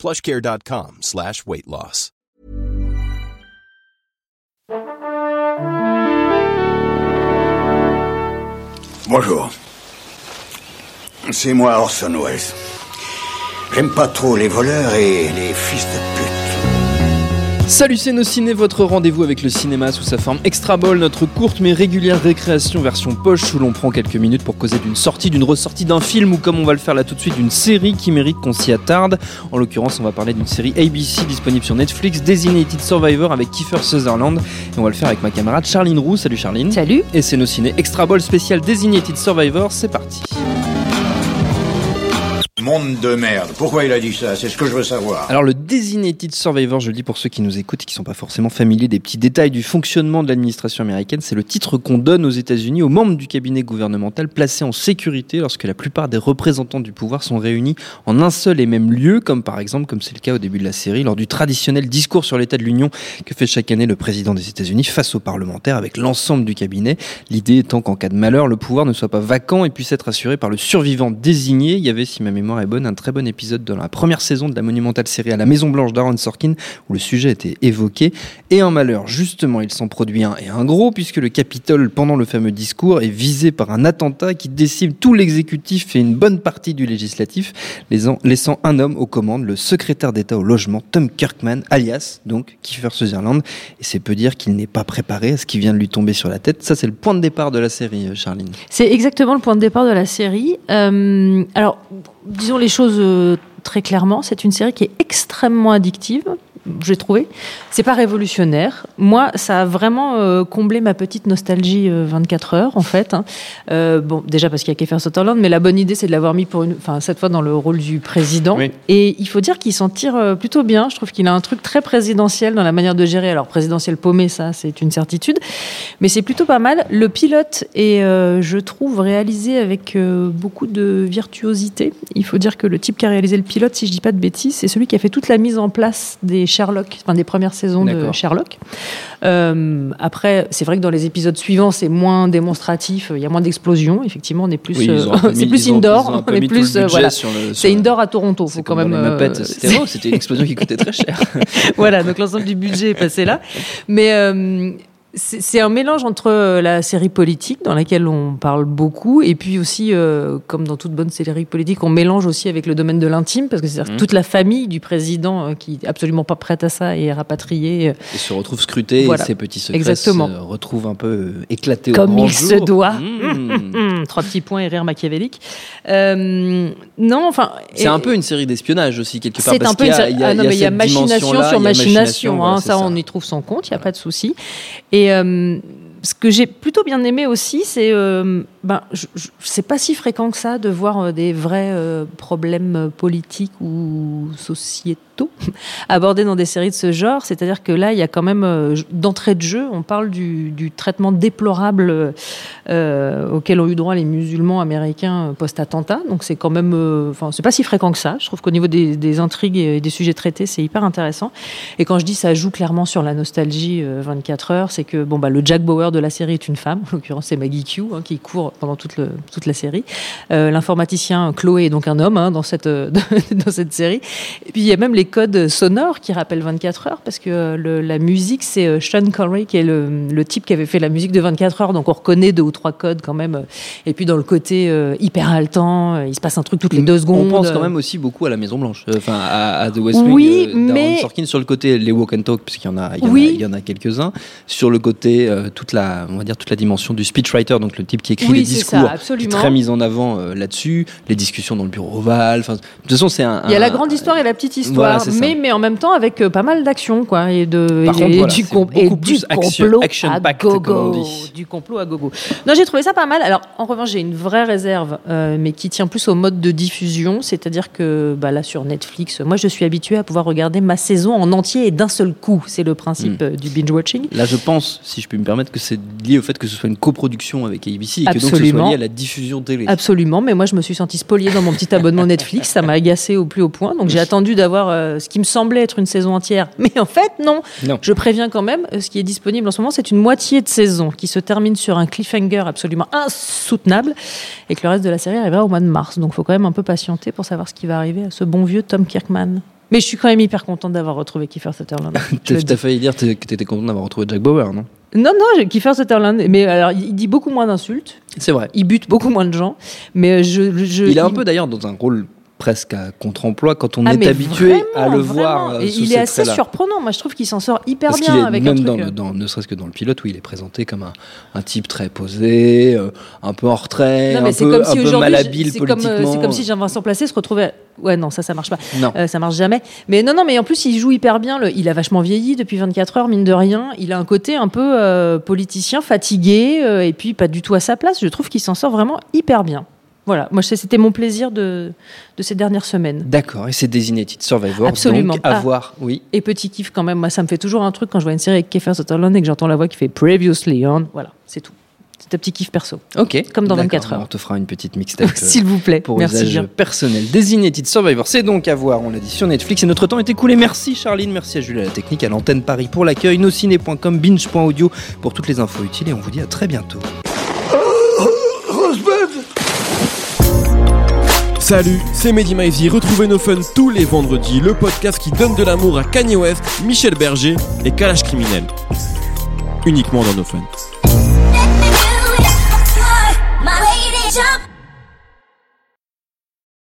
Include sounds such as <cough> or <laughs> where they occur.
plushcare.com slash weight loss. Bonjour. C'est moi Orson Welles. J'aime pas trop les voleurs et les fils de pute. Salut c'est nos ciné, votre rendez-vous avec le cinéma sous sa forme extra ball, notre courte mais régulière récréation version poche où l'on prend quelques minutes pour causer d'une sortie, d'une ressortie d'un film ou comme on va le faire là tout de suite d'une série qui mérite qu'on s'y attarde. En l'occurrence on va parler d'une série ABC disponible sur Netflix, Designated Survivor avec Kiefer Sutherland et on va le faire avec ma camarade Charline Roux. Salut Charline. Salut. Et c'est nos ciné extra ball spécial Designated Survivor, c'est parti. Monde de merde. Pourquoi il a dit ça? C'est ce que je veux savoir. Alors le Designated Survivor, je le dis pour ceux qui nous écoutent et qui sont pas forcément familiers des petits détails du fonctionnement de l'administration américaine, c'est le titre qu'on donne aux États-Unis aux membres du cabinet gouvernemental placés en sécurité lorsque la plupart des représentants du pouvoir sont réunis en un seul et même lieu, comme par exemple, comme c'est le cas au début de la série, lors du traditionnel discours sur l'état de l'Union que fait chaque année le président des États-Unis face aux parlementaires avec l'ensemble du cabinet. L'idée étant qu'en cas de malheur, le pouvoir ne soit pas vacant et puisse être assuré par le survivant désigné. Il y avait, si ma mémoire est bonne, un très bon épisode dans la première saison de la monumentale série à la Maison Blanche d'Aaron Sorkin où le sujet était évoqué. Et en malheur, justement, il s'en produit un et un gros puisque le Capitole, pendant le fameux discours, est visé par un attentat qui décime tout l'exécutif et une bonne partie du législatif, laissant un homme aux commandes, le secrétaire d'État au logement, Tom Kirkman, alias donc Kiefer Sutherland. Et c'est peu dire qu'il n'est pas préparé à ce qui vient de lui tomber sur la tête. Ça, c'est le point de départ de la série, Charline. C'est exactement le point de départ de la série. Euh, alors, disons les choses euh, très clairement, c'est une série qui est extrêmement addictive j'ai trouvé. C'est pas révolutionnaire. Moi, ça a vraiment euh, comblé ma petite nostalgie 24 heures, en fait. Hein. Euh, bon, déjà parce qu'il y a Kiefer Sutherland, mais la bonne idée, c'est de l'avoir mis pour une, enfin, cette fois dans le rôle du président. Et il faut dire qu'il s'en tire euh, plutôt bien. Je trouve qu'il a un truc très présidentiel dans la manière de gérer. Alors, présidentiel paumé, ça, c'est une certitude. Mais c'est plutôt pas mal. Le pilote est, je trouve, réalisé avec beaucoup de virtuosité. Il faut dire que le type qui a réalisé le pilote, si je dis pas de bêtises, c'est celui qui a fait toute la mise en place des Sherlock, enfin des premières saisons de Sherlock. Euh, après, c'est vrai que dans les épisodes suivants, c'est moins démonstratif, il y a moins d'explosions. Effectivement, on est plus, euh, <laughs> c'est plus indoor, <laughs> on est plus, euh, voilà. C'est indoor à Toronto, faut quand même. <laughs> C'était une explosion qui coûtait très cher. voilà, donc l'ensemble du budget est passé là, mais c'est un mélange entre euh, la série politique, dans laquelle on parle beaucoup, et puis aussi, euh, comme dans toute bonne série politique, on mélange aussi avec le domaine de l'intime, parce que c'est mmh. toute la famille du président euh, qui est absolument pas prête à ça et est rapatriée. Et se retrouve scruté, et ses petits secrets Exactement. se retrouvent un peu éclatés comme au il se doit. Mmh. Trois petits points et rire machiavélique. non, enfin. C'est un peu une série d'espionnage aussi, quelque part. C'est un peu une série. Ah non, mais il y a machination sur machination, hein, ça, on y trouve son compte, il n'y a pas de souci. Et et euh, ce que j'ai plutôt bien aimé aussi, c'est euh, ben, c'est pas si fréquent que ça de voir euh, des vrais euh, problèmes politiques ou sociétaux <laughs> abordés dans des séries de ce genre. C'est-à-dire que là, il y a quand même, euh, d'entrée de jeu, on parle du, traitement déplorable auquel ont eu droit les musulmans américains post-attentat. Donc c'est quand même, enfin, c'est pas si fréquent que ça. Je trouve qu'au niveau des, intrigues et des sujets traités, c'est hyper intéressant. Et quand je dis ça joue clairement sur la nostalgie 24 heures, c'est que bon, bah, le Jack Bauer de la série est une femme. En l'occurrence, c'est Maggie Q hein, qui court pendant toute, toute la série. Euh, L'informaticien Chloé est donc un homme hein, dans, cette, <laughs> dans cette série. Et puis il y a même les codes sonores qui rappellent 24 heures, parce que le, la musique, c'est euh, Sean Connery qui est le, le, type qui avait fait la musique de 24 heures, donc on reconnaît deux ou trois codes quand même. Et puis dans le côté euh, hyper haletant, euh, il se passe un truc toutes les deux secondes. On pense quand même aussi beaucoup à la Maison Blanche, enfin à, The West Wing. Oui, mais Sorkin sur le côté les walk and talk, puisqu'il y en a, il y, oui. il y en a quelques-uns. Sur le côté toute la, on va dire toute la dimension du speechwriter, donc le type qui écrit les discours, ça, qui est très mise en avant euh, là-dessus, les discussions dans le bureau ovale. De toute façon, c'est un, Il y a la grande histoire et la petite histoire. Mais, mais en même temps avec pas mal d'action, quoi, et de Par et, contre, du, voilà, com- et beaucoup du action- complot action à packed, gogo, du complot à gogo. Non, j'ai trouvé ça pas mal. Alors, en revanche, j'ai une vraie réserve, euh, mais qui tient plus au mode de diffusion, c'est-à-dire que bah, là sur Netflix, moi, je suis habituée à pouvoir regarder ma saison en entier et d'un seul coup. C'est le principe Hmm. euh, du binge watching. Là, je pense, si je puis me permettre, que c'est lié au fait que ce soit une coproduction avec ABC et que donc ce soit lié à la diffusion télé. Absolument, mais moi je me suis sentie spoliée dans mon petit abonnement Netflix, ça m'a agacé au plus haut point, donc j'ai attendu d'avoir euh, ce qui me semblait être une saison entière, <laughs> mais en fait non. Non. Je préviens quand même, euh, ce qui est disponible en ce moment, c'est une moitié de saison qui se termine sur un cliffhanger absolument insoutenable, et que le reste de la série arrivera au mois de mars, donc faut quand même un peu patienter pour savoir ce qui va arriver à ce bon vieux Tom Kirkman. Mais je suis quand même hyper contente d'avoir retrouvé Kiefer Sutherland. <laughs> Tu as failli dire que tu étais content d'avoir retrouvé Jack Bauer, non? Non, non, Kiefer Sutherland, mais alors il il dit beaucoup moins d'insultes, C'est vrai. il bute beaucoup moins de gens, mais je, je Il est un il- peu d'ailleurs dans un rôle presque à contre-emploi quand on Ah, est habitué à le vraiment. voir. euh, Et sous il est assez surprenant. Moi, je trouve qu'il s'en sort hyper Parce bien est avec même un dans, le- dans- ne serait-ce que dans le pilote où il est présenté comme un, un type très posé, euh, un peu en retrait, Non, un peu, comme un si peu malhabile c'est comme, euh, politiquement. c'est comme si Jean-Vincent Placé se retrouvait. Ouais, non, ça, ça marche pas. Non. Euh, ça marche jamais. Mais non, non, mais en plus, il joue hyper bien. Le- il a vachement vieilli depuis 24 heures, mine de rien. Il a un côté un peu euh, politicien, fatigué, euh, et puis pas du tout à sa place. Je trouve qu'il s'en sort vraiment hyper bien. Voilà, moi, c'était mon plaisir de, de ces dernières semaines. D'accord, et c'est Designated Survivor. Absolument Donc, à pas. voir, oui. Et petit kiff quand même, moi, ça me fait toujours un truc quand je vois une série avec Kiefer Sutherland et que j'entends la voix qui fait Previously on. Voilà, c'est tout. C'est un petit kiff perso. Ok. Comme dans D'accord, 24 heures. On te fera une petite mixtape. <laughs> euh, S'il vous plaît. pour Merci usage bien. personnel. Designated Survivor, c'est donc à voir, on l'a dit sur Netflix et notre temps est écoulé. Merci Charline, merci à Julie à la technique, à l'antenne Paris pour l'accueil, nosciné.com, binge.audio pour toutes les infos utiles et on vous dit à très bientôt. Salut, c'est Mehdi Maizy. Retrouvez nos fun tous les vendredis, le podcast qui donne de l'amour à Kanye West, Michel Berger et Kalash Criminel. Uniquement dans nos fun.